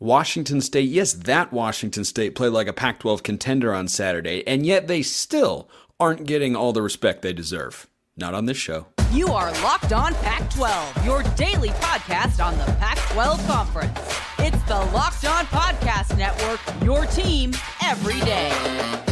Washington State, yes, that Washington State played like a Pac 12 contender on Saturday, and yet they still aren't getting all the respect they deserve. Not on this show. You are Locked On Pac 12, your daily podcast on the Pac 12 Conference. It's the Locked On Podcast Network, your team every day.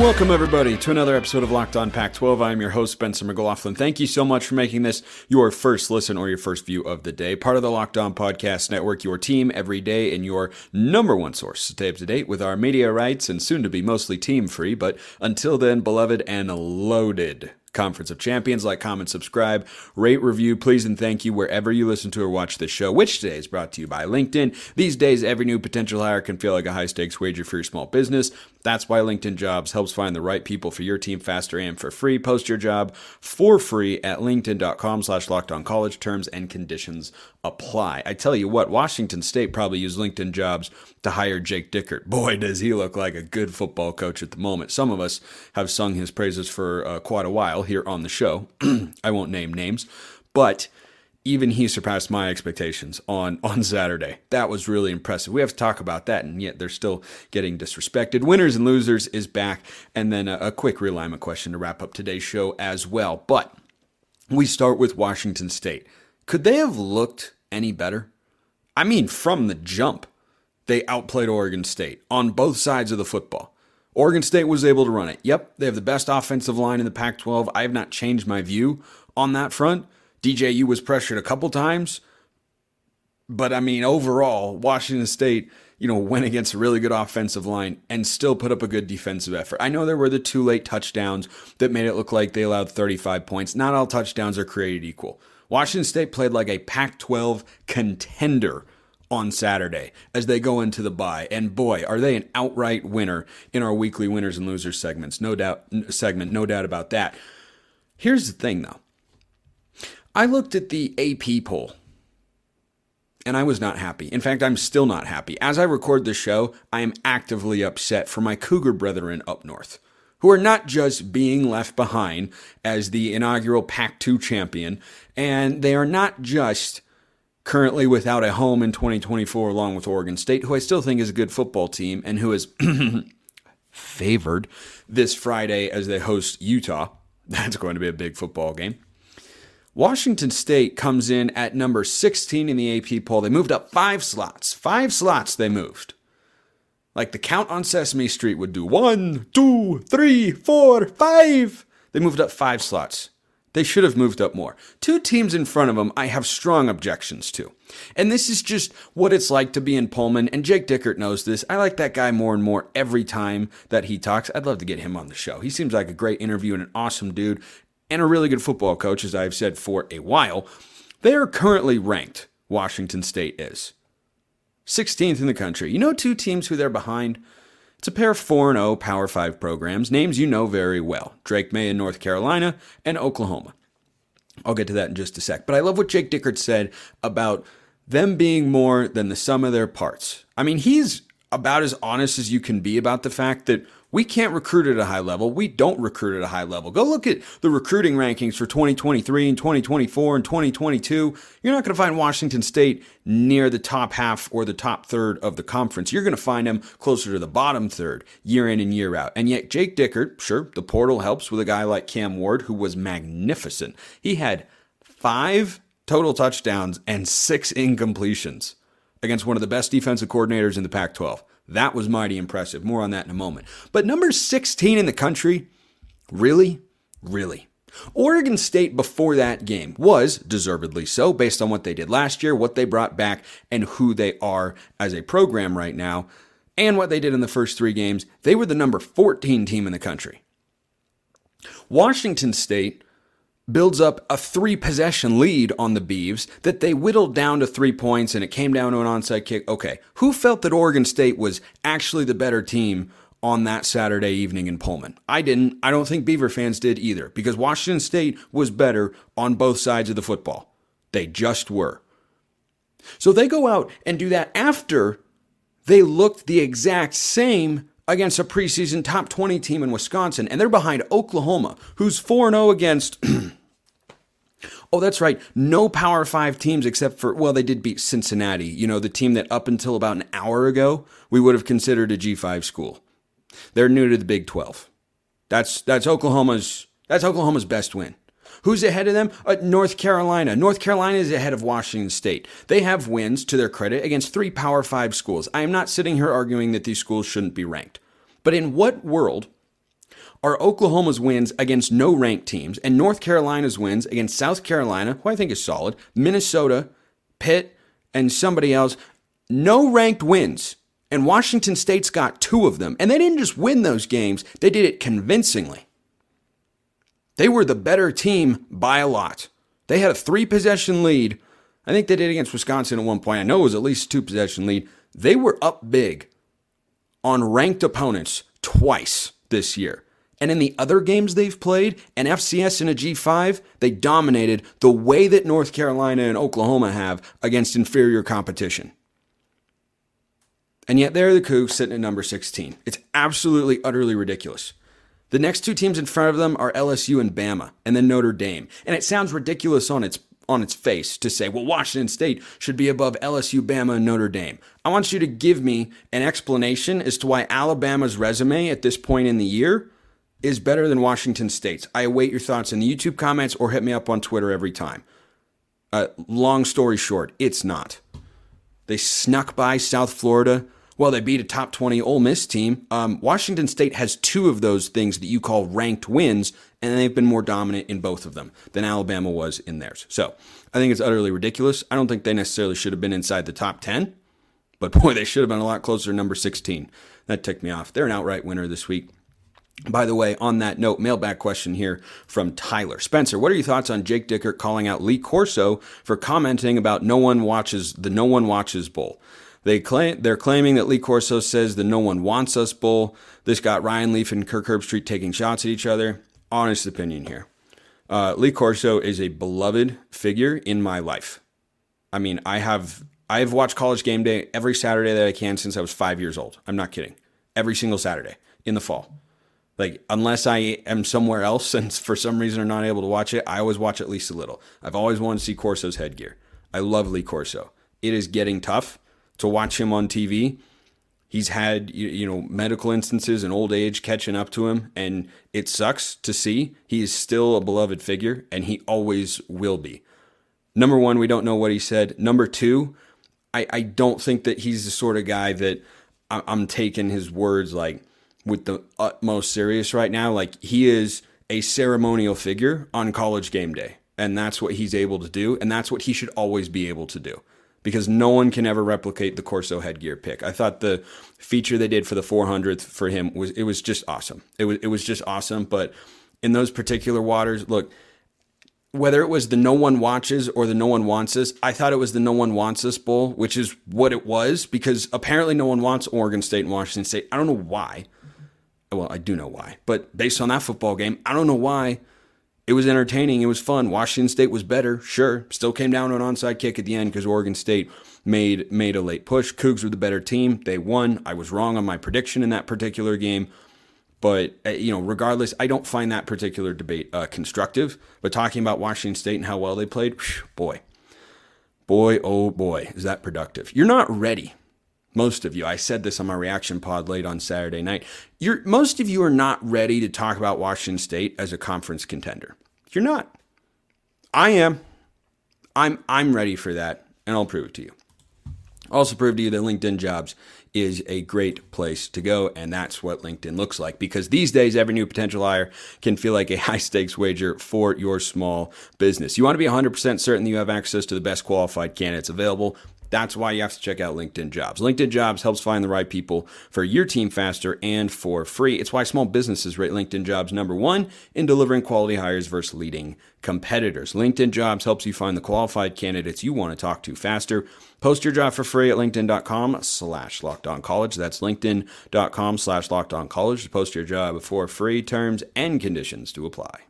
Welcome, everybody, to another episode of Locked On Pac 12. I'm your host, Spencer McLaughlin. Thank you so much for making this your first listen or your first view of the day. Part of the Locked On Podcast Network, your team every day, and your number one source to stay up to date with our media rights and soon to be mostly team free, but until then, beloved and loaded Conference of Champions. Like, comment, subscribe, rate, review, please, and thank you wherever you listen to or watch this show, which today is brought to you by LinkedIn. These days, every new potential hire can feel like a high stakes wager for your small business. That's why LinkedIn Jobs helps find the right people for your team faster and for free. Post your job for free at linkedin.com slash locked on college. Terms and conditions apply. I tell you what, Washington State probably used LinkedIn Jobs to hire Jake Dickert. Boy, does he look like a good football coach at the moment. Some of us have sung his praises for uh, quite a while here on the show. I won't name names, but even he surpassed my expectations on on Saturday. That was really impressive. We have to talk about that, and yet they're still getting disrespected. Winners and losers is back, and then a, a quick realignment question to wrap up today's show as well. But we start with Washington State. Could they have looked any better? I mean, from the jump, they outplayed Oregon State on both sides of the football. Oregon State was able to run it. Yep, they have the best offensive line in the Pac 12. I have not changed my view on that front. DJU was pressured a couple times. But I mean, overall, Washington State, you know, went against a really good offensive line and still put up a good defensive effort. I know there were the two late touchdowns that made it look like they allowed 35 points. Not all touchdowns are created equal. Washington State played like a Pac 12 contender on Saturday as they go into the bye. And boy, are they an outright winner in our weekly winners and losers segments. No doubt segment, no doubt about that. Here's the thing though. I looked at the AP poll and I was not happy. In fact, I'm still not happy. As I record this show, I am actively upset for my Cougar brethren up north, who are not just being left behind as the inaugural Pac 2 champion, and they are not just currently without a home in 2024 along with Oregon State, who I still think is a good football team and who is favored this Friday as they host Utah. That's going to be a big football game. Washington State comes in at number 16 in the AP poll. They moved up five slots. Five slots they moved. Like the count on Sesame Street would do one, two, three, four, five. They moved up five slots. They should have moved up more. Two teams in front of them, I have strong objections to. And this is just what it's like to be in Pullman, and Jake Dickert knows this. I like that guy more and more every time that he talks. I'd love to get him on the show. He seems like a great interview and an awesome dude and a really good football coach, as I've said for a while, they are currently ranked, Washington State is. 16th in the country. You know two teams who they're behind? It's a pair of 4 0 Power 5 programs, names you know very well Drake Maye in North Carolina and Oklahoma. I'll get to that in just a sec. But I love what Jake Dickert said about them being more than the sum of their parts. I mean, he's about as honest as you can be about the fact that we can't recruit at a high level. We don't recruit at a high level. Go look at the recruiting rankings for 2023 and 2024 and 2022. You're not going to find Washington State near the top half or the top third of the conference. You're going to find them closer to the bottom third year in and year out. And yet, Jake Dickert, sure, the portal helps with a guy like Cam Ward, who was magnificent. He had five total touchdowns and six incompletions against one of the best defensive coordinators in the Pac 12. That was mighty impressive. More on that in a moment. But number 16 in the country, really? Really? Oregon State before that game was deservedly so based on what they did last year, what they brought back, and who they are as a program right now, and what they did in the first three games. They were the number 14 team in the country. Washington State builds up a three possession lead on the Beavs that they whittled down to three points and it came down to an onside kick. Okay, who felt that Oregon State was actually the better team on that Saturday evening in Pullman? I didn't. I don't think Beaver fans did either because Washington State was better on both sides of the football. They just were. So they go out and do that after they looked the exact same against a preseason top 20 team in Wisconsin, and they're behind Oklahoma, who's 4 0 against. oh, that's right. No Power 5 teams except for, well, they did beat Cincinnati, you know, the team that up until about an hour ago we would have considered a G5 school. They're new to the Big 12. That's, that's Oklahoma's. That's Oklahoma's best win. Who's ahead of them? Uh, North Carolina. North Carolina is ahead of Washington State. They have wins, to their credit, against three Power Five schools. I am not sitting here arguing that these schools shouldn't be ranked. But in what world are Oklahoma's wins against no ranked teams and North Carolina's wins against South Carolina, who I think is solid, Minnesota, Pitt, and somebody else, no ranked wins. And Washington State's got two of them. And they didn't just win those games, they did it convincingly. They were the better team by a lot. They had a three possession lead. I think they did against Wisconsin at one point. I know it was at least two possession lead. They were up big on ranked opponents twice this year. And in the other games they've played, an FCS and a G5, they dominated the way that North Carolina and Oklahoma have against inferior competition. And yet they're the Cougs sitting at number 16. It's absolutely, utterly ridiculous. The next two teams in front of them are LSU and Bama, and then Notre Dame. And it sounds ridiculous on its on its face to say, well, Washington State should be above LSU, Bama, and Notre Dame. I want you to give me an explanation as to why Alabama's resume at this point in the year is better than Washington State's. I await your thoughts in the YouTube comments or hit me up on Twitter every time. Uh, long story short, it's not. They snuck by South Florida. Well, they beat a top 20 Ole Miss team. Um, Washington State has two of those things that you call ranked wins, and they've been more dominant in both of them than Alabama was in theirs. So I think it's utterly ridiculous. I don't think they necessarily should have been inside the top 10, but boy, they should have been a lot closer to number 16. That ticked me off. They're an outright winner this week. By the way, on that note, mailbag question here from Tyler. Spencer, what are your thoughts on Jake Dickert calling out Lee Corso for commenting about no one watches the No One Watches Bowl? They claim they're claiming that Lee Corso says the No One Wants Us Bowl. This got Ryan Leaf and Kirk Herbstreit taking shots at each other. Honest opinion here. Uh, Lee Corso is a beloved figure in my life. I mean, I have I have watched College Game Day every Saturday that I can since I was five years old. I'm not kidding. Every single Saturday in the fall. Like, unless I am somewhere else and for some reason are not able to watch it, I always watch at least a little. I've always wanted to see Corso's headgear. I love Lee Corso. It is getting tough to watch him on TV. He's had you know medical instances and old age catching up to him, and it sucks to see. He is still a beloved figure, and he always will be. Number one, we don't know what he said. Number two, I, I don't think that he's the sort of guy that I'm taking his words like with the utmost serious right now. Like he is a ceremonial figure on college game day, and that's what he's able to do, and that's what he should always be able to do because no one can ever replicate the Corso headgear pick. I thought the feature they did for the 400th for him was it was just awesome. It was it was just awesome. But in those particular waters, look, whether it was the no one watches or the no one wants us, I thought it was the no one wants us bowl, which is what it was because apparently no one wants Oregon State and Washington State. I don't know why. Well, I do know why, but based on that football game, I don't know why it was entertaining. It was fun. Washington State was better, sure. Still came down to an onside kick at the end because Oregon State made made a late push. Cougs were the better team. They won. I was wrong on my prediction in that particular game. But uh, you know, regardless, I don't find that particular debate uh, constructive. But talking about Washington State and how well they played, whew, boy, boy, oh boy, is that productive. You're not ready. Most of you, I said this on my reaction pod late on Saturday night. You're most of you are not ready to talk about Washington State as a conference contender. You're not. I am. I'm I'm ready for that, and I'll prove it to you. Also prove to you that LinkedIn Jobs is a great place to go, and that's what LinkedIn looks like. Because these days, every new potential hire can feel like a high stakes wager for your small business. You want to be 100% certain that you have access to the best qualified candidates available. That's why you have to check out LinkedIn Jobs. LinkedIn Jobs helps find the right people for your team faster and for free. It's why small businesses rate LinkedIn Jobs number one in delivering quality hires versus leading competitors. LinkedIn Jobs helps you find the qualified candidates you want to talk to faster. Post your job for free at linkedin.com slash locked on college. That's linkedin.com slash locked on college to post your job for free. Terms and conditions to apply.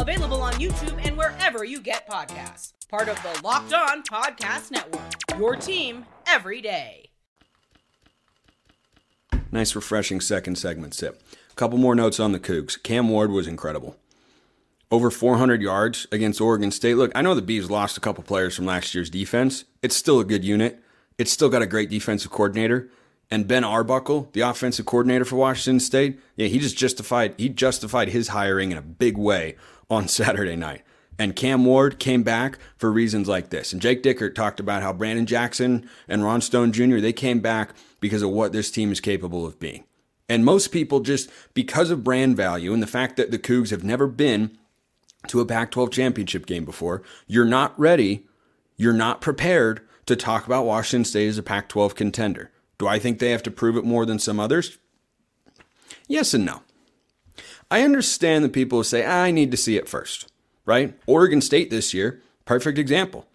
Available on YouTube and wherever you get podcasts. Part of the Locked On Podcast Network. Your team every day. Nice, refreshing second segment sip. A couple more notes on the Cougs. Cam Ward was incredible. Over 400 yards against Oregon State. Look, I know the Bees lost a couple players from last year's defense. It's still a good unit. It's still got a great defensive coordinator. And Ben Arbuckle, the offensive coordinator for Washington State, yeah, he just justified he justified his hiring in a big way on Saturday night. And Cam Ward came back for reasons like this. And Jake Dickert talked about how Brandon Jackson and Ron Stone Jr., they came back because of what this team is capable of being. And most people just, because of brand value and the fact that the Cougs have never been to a Pac 12 championship game before, you're not ready, you're not prepared to talk about Washington State as a Pac 12 contender. Do I think they have to prove it more than some others? Yes and no. I understand the people who say, ah, I need to see it first, right? Oregon State this year, perfect example.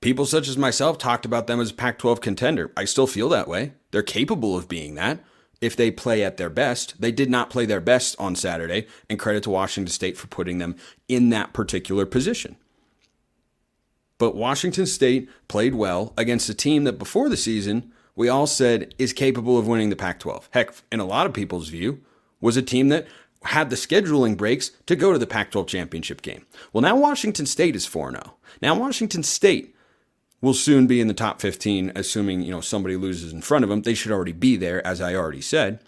People such as myself talked about them as a Pac 12 contender. I still feel that way. They're capable of being that if they play at their best. They did not play their best on Saturday, and credit to Washington State for putting them in that particular position. But Washington State played well against a team that before the season we all said is capable of winning the Pac 12. Heck, in a lot of people's view, was a team that had the scheduling breaks to go to the Pac 12 championship game. Well, now Washington State is 4 0. Now Washington State will soon be in the top 15, assuming you know somebody loses in front of them. They should already be there, as I already said.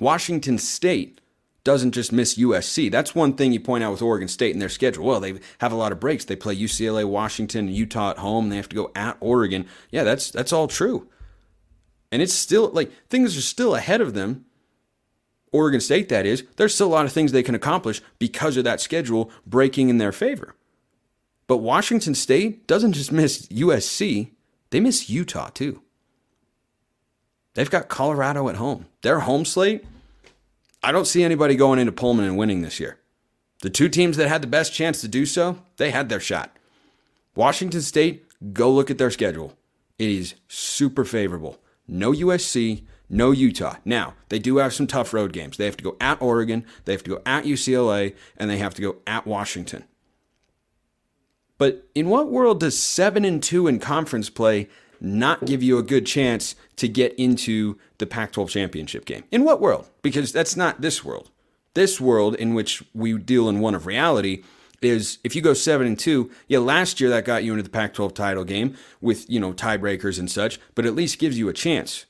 Washington State doesn't just miss USC. That's one thing you point out with Oregon State and their schedule. Well, they have a lot of breaks. They play UCLA, Washington, and Utah at home. They have to go at Oregon. Yeah, that's that's all true. And it's still like things are still ahead of them Oregon State, that is, there's still a lot of things they can accomplish because of that schedule breaking in their favor. But Washington State doesn't just miss USC, they miss Utah too. They've got Colorado at home. Their home slate, I don't see anybody going into Pullman and winning this year. The two teams that had the best chance to do so, they had their shot. Washington State, go look at their schedule. It is super favorable. No USC, no Utah. Now, they do have some tough road games. They have to go at Oregon, they have to go at UCLA, and they have to go at Washington. But in what world does 7 and 2 in conference play not give you a good chance to get into the Pac 12 championship game? In what world? Because that's not this world. This world in which we deal in one of reality is if you go 7 and 2, yeah, last year that got you into the Pac 12 title game with, you know, tiebreakers and such, but at least gives you a chance.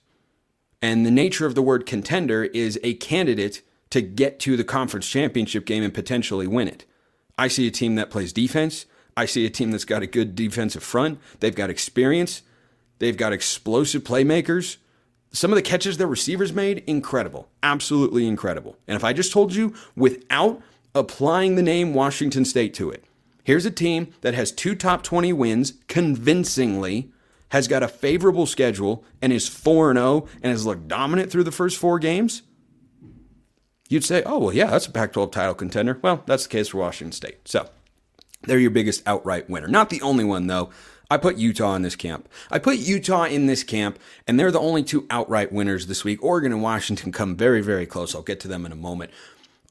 And the nature of the word contender is a candidate to get to the conference championship game and potentially win it. I see a team that plays defense. I see a team that's got a good defensive front. They've got experience. They've got explosive playmakers. Some of the catches their receivers made, incredible. Absolutely incredible. And if I just told you without applying the name Washington State to it, here's a team that has two top 20 wins convincingly has got a favorable schedule and is 4 0 and has looked dominant through the first four games, you'd say, oh, well, yeah, that's a Pac 12 title contender. Well, that's the case for Washington State. So they're your biggest outright winner. Not the only one, though. I put Utah in this camp. I put Utah in this camp, and they're the only two outright winners this week. Oregon and Washington come very, very close. I'll get to them in a moment.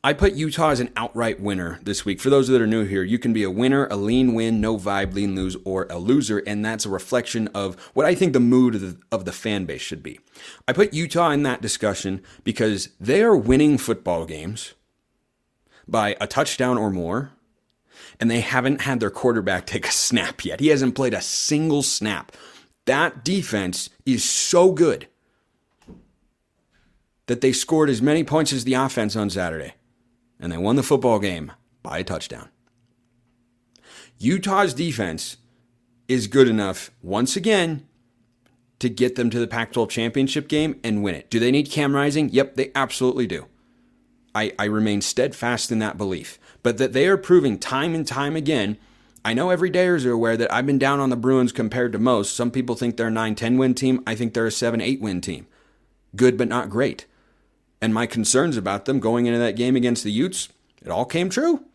I put Utah as an outright winner this week. For those that are new here, you can be a winner, a lean win, no vibe, lean lose, or a loser, and that's a reflection of what I think the mood of the, of the fan base should be. I put Utah in that discussion because they are winning football games by a touchdown or more, and they haven't had their quarterback take a snap yet. He hasn't played a single snap. That defense is so good that they scored as many points as the offense on Saturday and they won the football game by a touchdown. Utah's defense is good enough, once again, to get them to the Pac 12 championship game and win it. Do they need Cam Rising? Yep, they absolutely do. I, I remain steadfast in that belief. but that they are proving time and time again. I know every dayers are aware that I've been down on the Bruins compared to most. Some people think they're a 9 10 win team. I think they're a 7 8 win team. Good, but not great. And my concerns about them going into that game against the Utes, it all came true.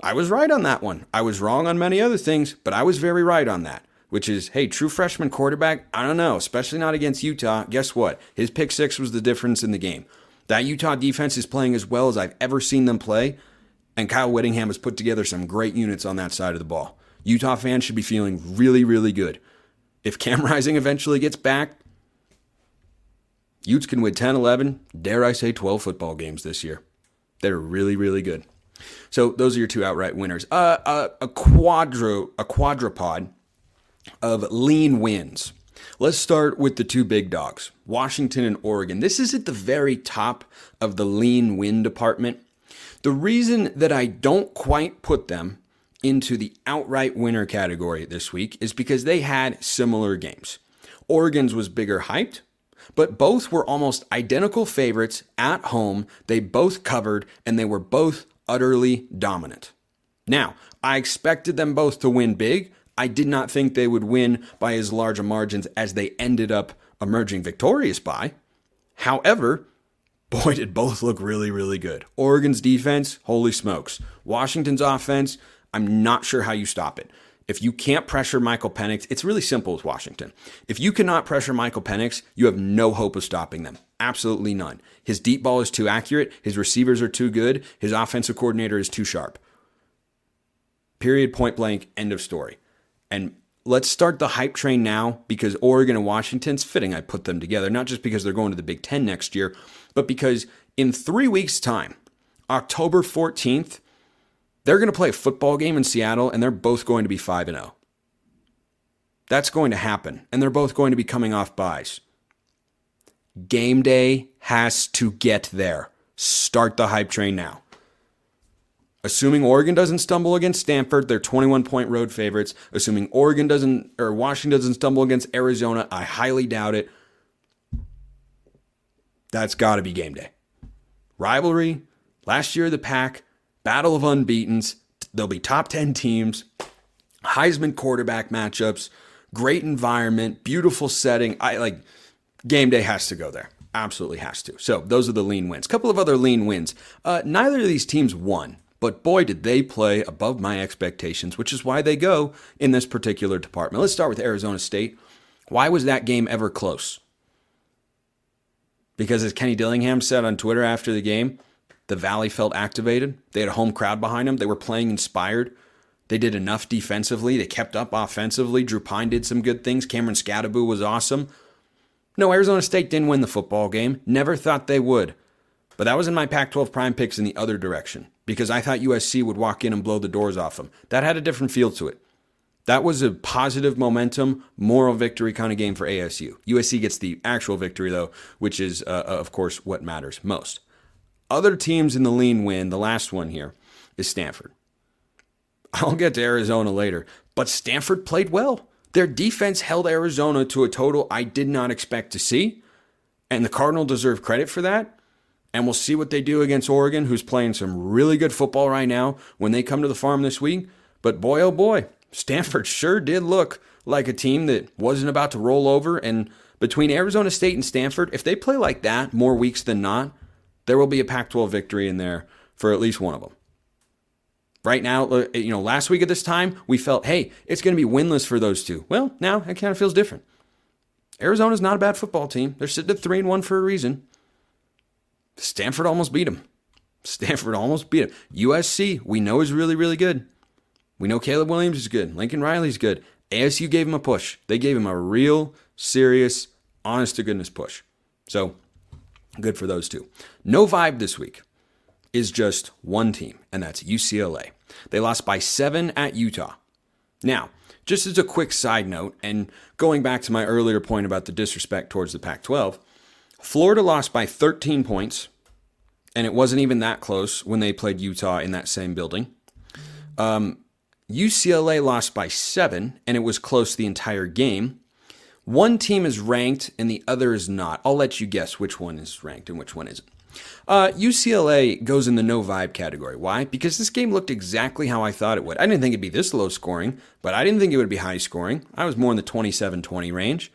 I was right on that one. I was wrong on many other things, but I was very right on that which is, hey, true freshman quarterback, I don't know, especially not against Utah. Guess what? His pick six was the difference in the game. That Utah defense is playing as well as I've ever seen them play, and Kyle Whittingham has put together some great units on that side of the ball. Utah fans should be feeling really, really good. If Cam Rising eventually gets back, Utes can win 10, 11, dare I say 12 football games this year. They're really, really good. So those are your two outright winners. Uh, uh, a quadro, a quadrupod of lean wins. Let's start with the two big dogs, Washington and Oregon. This is at the very top of the lean win department. The reason that I don't quite put them into the outright winner category this week is because they had similar games. Oregon's was bigger hyped, but both were almost identical favorites at home. They both covered and they were both utterly dominant. Now, I expected them both to win big, I did not think they would win by as large a margins as they ended up emerging victorious by. However, boy, did both look really, really good. Oregon's defense, holy smokes. Washington's offense, I'm not sure how you stop it. If you can't pressure Michael Penix, it's really simple with Washington. If you cannot pressure Michael Penix, you have no hope of stopping them. Absolutely none. His deep ball is too accurate, his receivers are too good, his offensive coordinator is too sharp. Period, point blank, end of story. And let's start the hype train now because Oregon and Washington's fitting I put them together, not just because they're going to the Big Ten next year, but because in three weeks' time, October 14th, they're going to play a football game in Seattle and they're both going to be 5 and 0. That's going to happen. And they're both going to be coming off byes. Game day has to get there. Start the hype train now. Assuming Oregon doesn't stumble against Stanford, they're 21 point road favorites. Assuming Oregon doesn't or Washington doesn't stumble against Arizona, I highly doubt it. That's got to be game day. Rivalry, last year the Pac, battle of unbeatens. There'll be top 10 teams, Heisman quarterback matchups, great environment, beautiful setting. I like game day has to go there. Absolutely has to. So those are the lean wins. Couple of other lean wins. Uh, neither of these teams won. But boy, did they play above my expectations, which is why they go in this particular department. Let's start with Arizona State. Why was that game ever close? Because as Kenny Dillingham said on Twitter after the game, the Valley felt activated. They had a home crowd behind them. They were playing inspired. They did enough defensively. They kept up offensively. Drew Pyne did some good things. Cameron Skattebo was awesome. No, Arizona State didn't win the football game. Never thought they would. But that was in my Pac 12 prime picks in the other direction because I thought USC would walk in and blow the doors off them. That had a different feel to it. That was a positive momentum, moral victory kind of game for ASU. USC gets the actual victory, though, which is, uh, uh, of course, what matters most. Other teams in the lean win, the last one here, is Stanford. I'll get to Arizona later, but Stanford played well. Their defense held Arizona to a total I did not expect to see, and the Cardinal deserve credit for that and we'll see what they do against Oregon, who's playing some really good football right now when they come to the farm this week. But boy, oh boy, Stanford sure did look like a team that wasn't about to roll over. And between Arizona State and Stanford, if they play like that more weeks than not, there will be a Pac 12 victory in there for at least one of them. Right now, uh, you know, last week at this time, we felt, hey, it's going to be winless for those two. Well, now it kind of feels different. Arizona's not a bad football team. They're sitting at 3 and 1 for a reason. Stanford almost beat him. Stanford almost beat him. USC, we know is really, really good. We know Caleb Williams is good. Lincoln Riley's good. ASU gave him a push. They gave him a real, serious, honest to goodness push. So good for those two. No vibe this week is just one team, and that's UCLA. They lost by seven at Utah. Now, just as a quick side note, and going back to my earlier point about the disrespect towards the Pac 12, Florida lost by 13 points, and it wasn't even that close when they played Utah in that same building. Um, UCLA lost by seven, and it was close the entire game. One team is ranked and the other is not. I'll let you guess which one is ranked and which one isn't. Uh, UCLA goes in the no vibe category. Why? Because this game looked exactly how I thought it would. I didn't think it'd be this low scoring, but I didn't think it would be high scoring. I was more in the 27 20 range.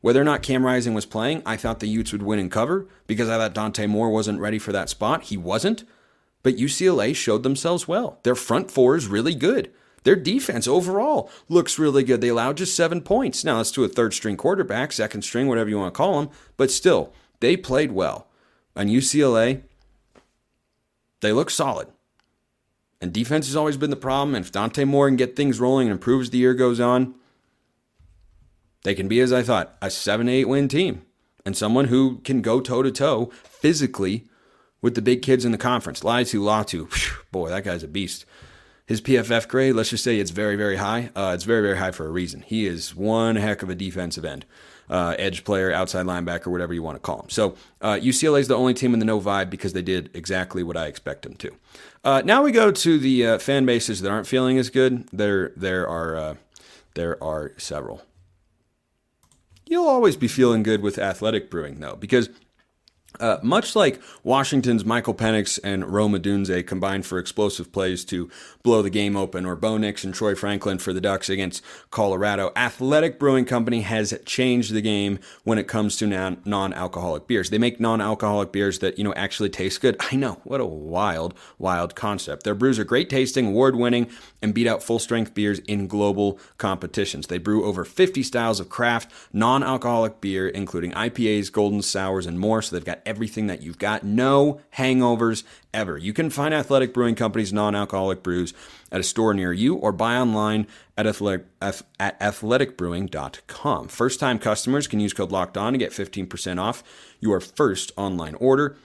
Whether or not Cam Rising was playing, I thought the Utes would win and cover because I thought Dante Moore wasn't ready for that spot. He wasn't. But UCLA showed themselves well. Their front four is really good. Their defense overall looks really good. They allowed just seven points. Now, that's to a third string quarterback, second string, whatever you want to call them, but still, they played well. And UCLA, they look solid. And defense has always been the problem. And if Dante Moore can get things rolling and improves as the year goes on, they can be, as I thought, a 7 8 win team and someone who can go toe to toe physically with the big kids in the conference. Laiatu Latu, boy, that guy's a beast. His PFF grade, let's just say it's very, very high. Uh, it's very, very high for a reason. He is one heck of a defensive end, uh, edge player, outside linebacker, whatever you want to call him. So uh, UCLA is the only team in the no vibe because they did exactly what I expect them to. Uh, now we go to the uh, fan bases that aren't feeling as good. There, there are, uh, there are several. You'll always be feeling good with athletic brewing, though, because uh, much like Washington's Michael Penix and Rome Odunze combined for explosive plays to blow the game open, or Bo Nix and Troy Franklin for the Ducks against Colorado, Athletic Brewing Company has changed the game when it comes to non alcoholic beers. They make non alcoholic beers that, you know, actually taste good. I know, what a wild, wild concept. Their brews are great tasting, award winning, and beat out full strength beers in global competitions. They brew over 50 styles of craft non alcoholic beer, including IPAs, golden sours, and more. So they've got everything that you've got. No hangovers ever. You can find Athletic Brewing Company's non alcoholic brews at a store near you or buy online at, athletic, at athleticbrewing.com. First time customers can use code locked on to get 15% off your first online order.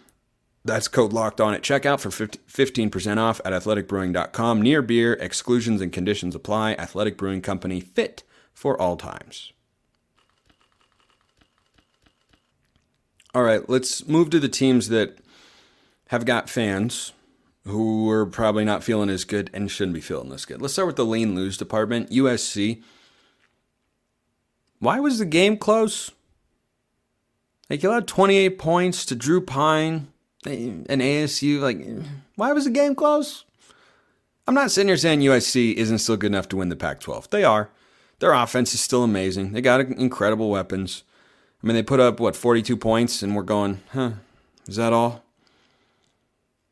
That's code locked on at checkout for 15% off at athleticbrewing.com. Near beer, exclusions and conditions apply. Athletic Brewing Company, fit for all times. All right, let's move to the teams that have got fans who are probably not feeling as good and shouldn't be feeling this good. Let's start with the lean lose department. USC. Why was the game close? Like you allowed 28 points to Drew Pyne and ASU. Like, why was the game close? I'm not sitting here saying USC isn't still good enough to win the Pac 12. They are. Their offense is still amazing. They got incredible weapons. I mean, they put up, what, 42 points, and we're going, huh, is that all?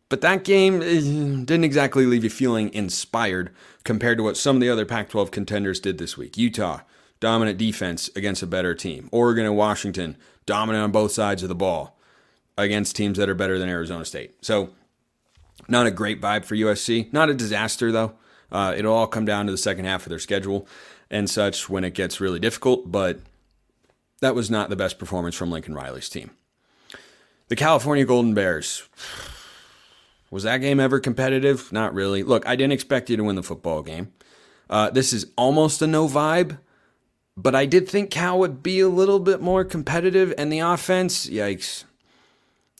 But that game eh, didn't exactly leave you feeling inspired compared to what some of the other Pac 12 contenders did this week. Utah, dominant defense against a better team. Oregon and Washington, dominant on both sides of the ball against teams that are better than Arizona State. So, not a great vibe for USC. Not a disaster, though. Uh, it'll all come down to the second half of their schedule and such when it gets really difficult, but that was not the best performance from Lincoln Riley's team. The California Golden Bears. Was that game ever competitive? Not really. Look, I didn't expect you to win the football game. Uh, this is almost a no vibe, but I did think Cal would be a little bit more competitive, and the offense, yikes.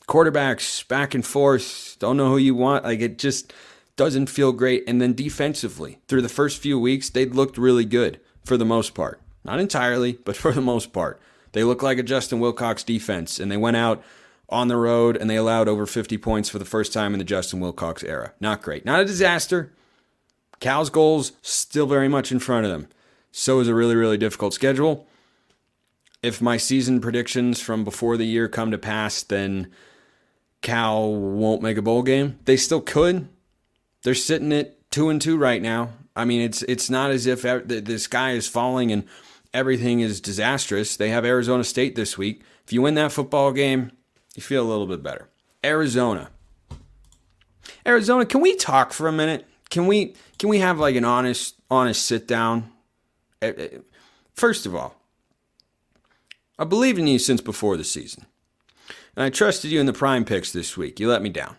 Quarterbacks back and forth, don't know who you want. Like it just doesn't feel great. And then defensively, through the first few weeks, they'd looked really good for the most part. Not entirely, but for the most part. They look like a Justin Wilcox defense, and they went out on the road and they allowed over 50 points for the first time in the Justin Wilcox era. Not great. Not a disaster. Cal's goals still very much in front of them. So is a really, really difficult schedule. If my season predictions from before the year come to pass, then Cal won't make a bowl game. They still could. They're sitting at two and two right now. I mean, it's it's not as if the sky is falling and everything is disastrous. They have Arizona State this week. If you win that football game, you feel a little bit better. Arizona. Arizona, can we talk for a minute? Can we can we have like an honest honest sit down? Eh, eh, first of all, I believed in you since before the season. And I trusted you in the prime picks this week. You let me down.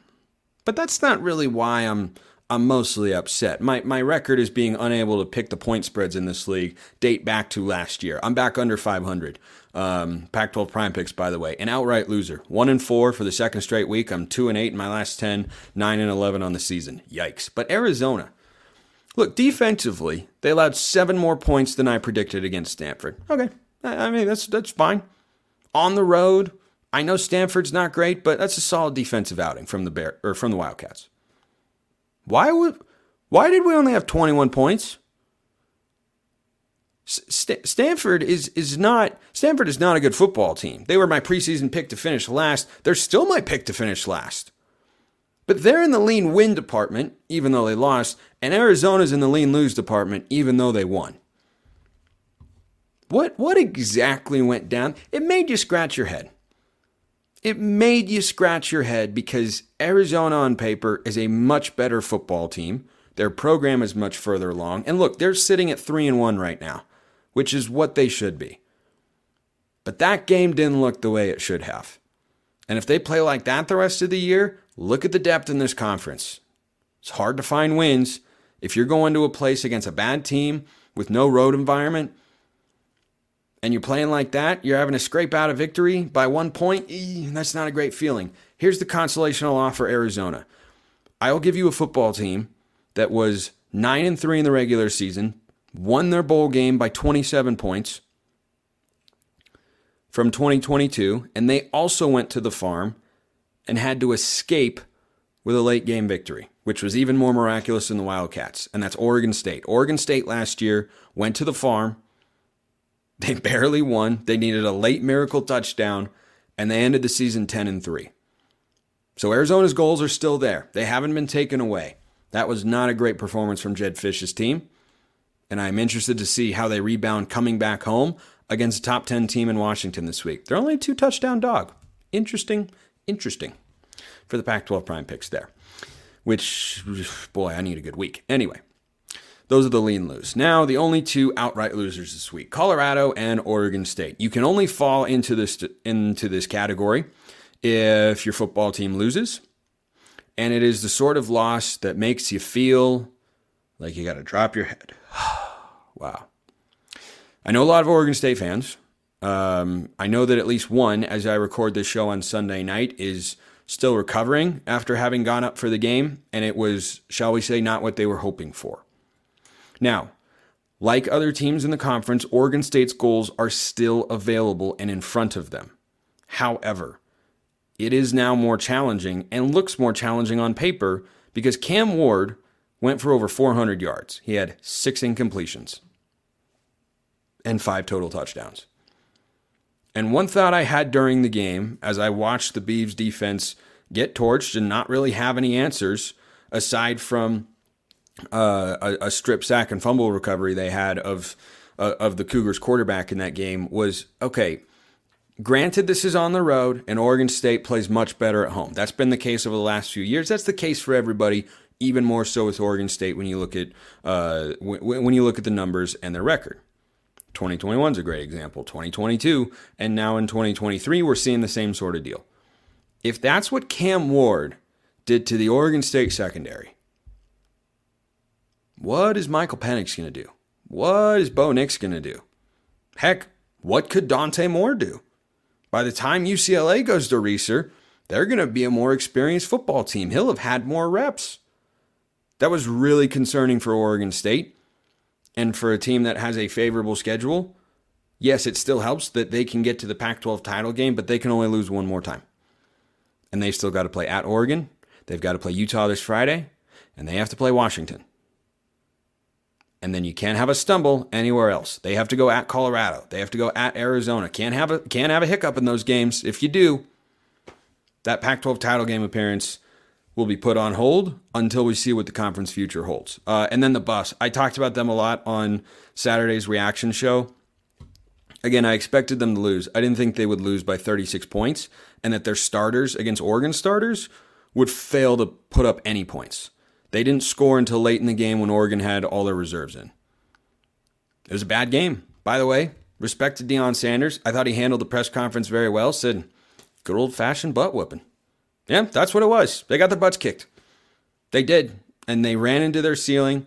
But that's not really why I'm I'm mostly upset. My my record is being unable to pick the point spreads in this league date back to last year. I'm back under 500. Um, Pac-12 prime picks, by the way, an outright loser. One and four for the second straight week. I'm two and eight in my last 10, nine and 11 on the season. Yikes! But Arizona, look defensively, they allowed seven more points than I predicted against Stanford. Okay, I mean that's that's fine. On the road, I know Stanford's not great, but that's a solid defensive outing from the Bear or from the Wildcats. Why would why did we only have 21 points? St- Stanford is is not Stanford is not a good football team. They were my preseason pick to finish last. They're still my pick to finish last. But they're in the lean win department, even though they lost, and Arizona's in the lean lose department, even though they won. What what exactly went down? It made you scratch your head. It made you scratch your head because Arizona on paper is a much better football team. Their program is much further along. And look, they're sitting at 3 and 1 right now which is what they should be. But that game didn't look the way it should have. And if they play like that the rest of the year, look at the depth in this conference. It's hard to find wins. If you're going to a place against a bad team with no road environment and you're playing like that, you're having to scrape out a victory by one point, eh, that's not a great feeling. Here's the consolational offer Arizona. I'll give you a football team that was 9 and 3 in the regular season, won their bowl game by 27 points from 2022, and they also went to the farm and had to escape with a late game victory, which was even more miraculous than the Wildcats, and that's Oregon State. Oregon State last year went to the farm. They barely won. They needed a late miracle touchdown, and they ended the season 10 and 3. So Arizona's goals are still there. They haven't been taken away. That was not a great performance from Jedd Fisch's team and I'm interested to see how they rebound coming back home against a top 10 team in Washington this week. They're only a two touchdown dog. Interesting, interesting for the Pac 12 prime picks there, which, boy, I need a good week. Anyway, those are the lean lose. Now, the only two outright losers this week Colorado and Oregon State. You can only fall into this, into this category if your football team loses. And it is the sort of loss that makes you feel like you got to drop your head. wow. I know a lot of Oregon State fans. Um, I know that at least one, as I record this show on Sunday night, is still recovering after having gone up for the game, and it was, shall we say, not what they were hoping for. Now, like other teams in the conference, Oregon State's goals are still available and in front of them. However, it is now more challenging and looks more challenging on paper because Cam Ward went for over 400 yards. He had six incompletions and five total touchdowns. And one thought I had during the game as I watched the Beavs defense get torched and not really have any answers aside from uh, a, a, strip sack and fumble recovery they had of uh, of the Cougars quarterback in that game was okay. Granted, this is on the road, and Oregon State plays much better at home. That's been the case over the last few years. That's the case for everybody even more so with Oregon State when you look at uh, w- when you look at the numbers and their record. 2021 is a great example. 2022 and now in 2023 we're seeing the same sort of deal. If that's what Cam Ward did to the Oregon State secondary, what is Michael Penix going to do? What is Bo Nix going to do? Heck, what could Dante Moore do? By the time UCLA goes to Reser, they're going to be a more experienced football team. He'll have had more reps. That was really concerning for Oregon State. And for a team that has a favorable schedule, yes, it still helps that they can get to the Pac 12 title game, but they can only lose one more time. And they've still got to play at Oregon. They've got to play Utah this Friday, and they have to play Washington. And then you can't have a stumble anywhere else. They have to go at Colorado. They have to go at Arizona. Can't have a can't have a hiccup in those games. If you do, that Pac-12 title game appearance will be put on hold until we see what the conference future holds. Uh, and then the Buffs. I talked about them a lot on Saturday's reaction show. Again, I expected them to lose. I didn't think they would lose by 36 points and that their starters against Oregon starters would fail to put up any points. They didn't score until late in the game when Oregon had all their reserves in. It was a bad game. By the way, respect to Deion Sanders. I thought he handled the press conference very well. Said, good old fashioned butt whooping. Yeah, that's what it was. They got their butts kicked. They did. And they ran into their ceiling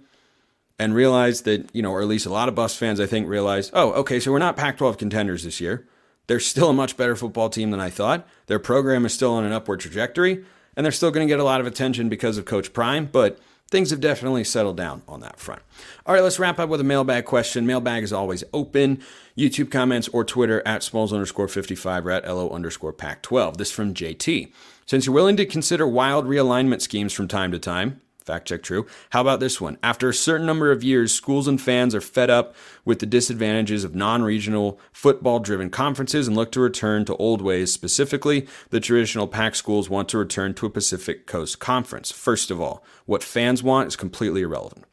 and realized that, you know, or at least a lot of Buffs fans, I think, realized, oh, okay, so we're not Pac 12 contenders this year. They're still a much better football team than I thought. Their program is still on an upward trajectory, and they're still going to get a lot of attention because of Coach Prime, but things have definitely settled down on that front. All right, let's wrap up with a mailbag question. Mailbag is always open. YouTube comments or Twitter at smalls underscore 55 or at LO underscore Pac 12. This from JT. Since you're willing to consider wild realignment schemes from time to time, Fact check true. How about this one? After a certain number of years, schools and fans are fed up with the disadvantages of non regional, football driven conferences and look to return to old ways. Specifically, the traditional Pac schools want to return to a Pacific Coast Conference. First of all, what fans want is completely irrelevant.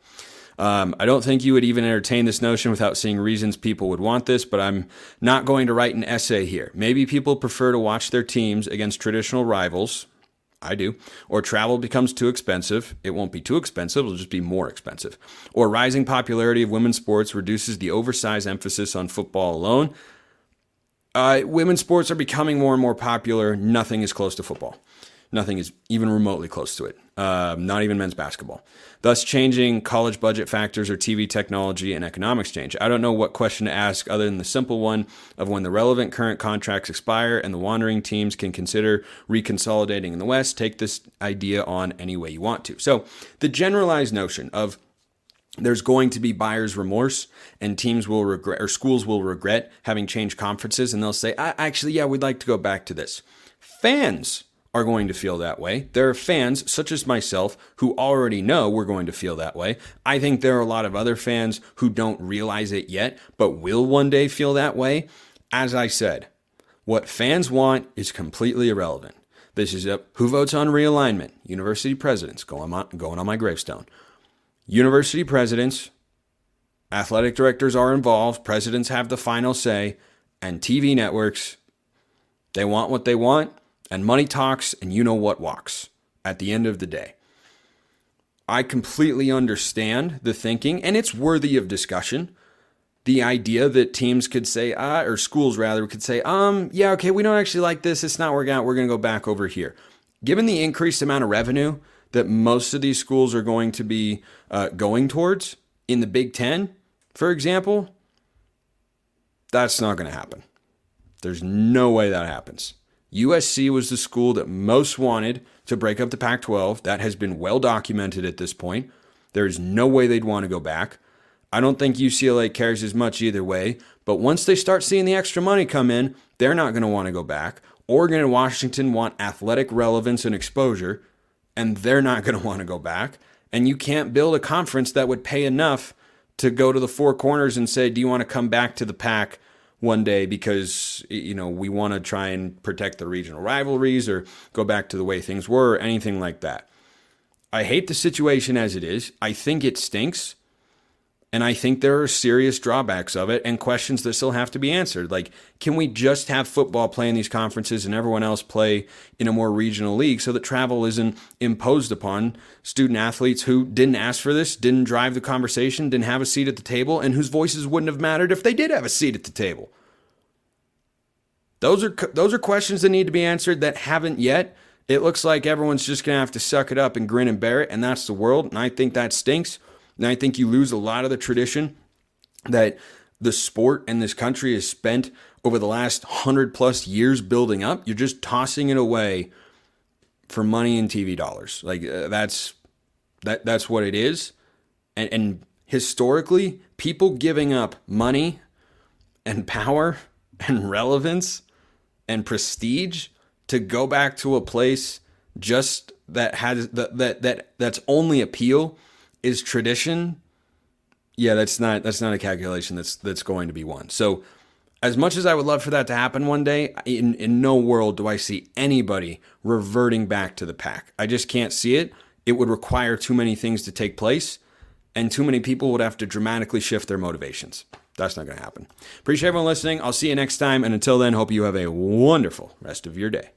Um, I don't think you would even entertain this notion without seeing reasons people would want this, but I'm not going to write an essay here. Maybe people prefer to watch their teams against traditional rivals, I do. Or travel becomes too expensive. It won't be too expensive, it'll just be more expensive. Or rising popularity of women's sports reduces the oversized emphasis on football alone. Uh, women's sports are becoming more and more popular. Nothing is close to football. Nothing is even remotely close to it. Uh, not even men's basketball. Thus, changing college budget factors or TV technology and economics change. I don't know what question to ask other than the simple one of when the relevant current contracts expire and the wandering teams can consider reconsolidating in the West. Take this idea on any way you want to. So, the generalized notion of there's going to be buyer's remorse and teams will regret or schools will regret having changed conferences and they'll say actually yeah we'd like to go back to this fans are going to feel that way. There are fans, such as myself, who already know we're going to feel that way. I think there are a lot of other fans who don't realize it yet, but will one day feel that way. As I said, what fans want is completely irrelevant. This is a who votes on realignment? University presidents going on, going on my gravestone. University presidents, athletic directors are involved, presidents have the final say, and TV networks, they want what they want and money talks, and you know what walks at the end of the day. I completely understand the thinking, and it's worthy of discussion. The idea that teams could say, uh, or schools rather, could say, um, yeah, okay, we don't actually like this. It's not working out. We're going to go back over here. Given the increased amount of revenue that most of these schools are going to be uh, going towards in the Big Ten, for example, that's not going to happen. There's no way that happens. USC was the school that most wanted to break up the Pac 12. That has been well documented at this point. There's no way they'd want to go back. I don't think UCLA cares as much either way, but once they start seeing the extra money come in, they're not going to want to go back. Oregon and Washington want athletic relevance and exposure, and they're not going to want to go back. And you can't build a conference that would pay enough to go to the four corners and say, Do you want to come back to the Pac one day because you know we want to try and protect the regional rivalries or go back to the way things were or anything like that. I hate the situation as it is. I think it stinks. And I think there are serious drawbacks of it and questions that still have to be answered. Like, can we just have football play in these conferences and everyone else play in a more regional league so that travel isn't imposed upon student athletes who didn't ask for this, didn't drive the conversation, didn't have a seat at the table, and whose voices wouldn't have mattered if they did have a seat at the table? Those are those are questions that need to be answered that haven't yet. It looks like everyone's just going to have to suck it up and grin and bear it, and that's the world. And I think that stinks. And I think you lose a lot of the tradition that the sport in this country has spent over the last hundred plus years building up. You're just tossing it away for money and TV dollars. Like uh, that's that that's what it is. And, and historically, people giving up money and power and relevance and prestige to go back to a place just that has that that, that that's only appeal is tradition, yeah, that's not that's not a calculation that's that's going to be won. So as much as I would love for that to happen one day, in, in no world do I see anybody reverting back to the Pac. I just can't see it. It would require too many things to take place, and too many people would have to dramatically shift their motivations. That's not going to happen. Appreciate everyone listening. I'll see you next time. And until then, hope you have a wonderful rest of your day.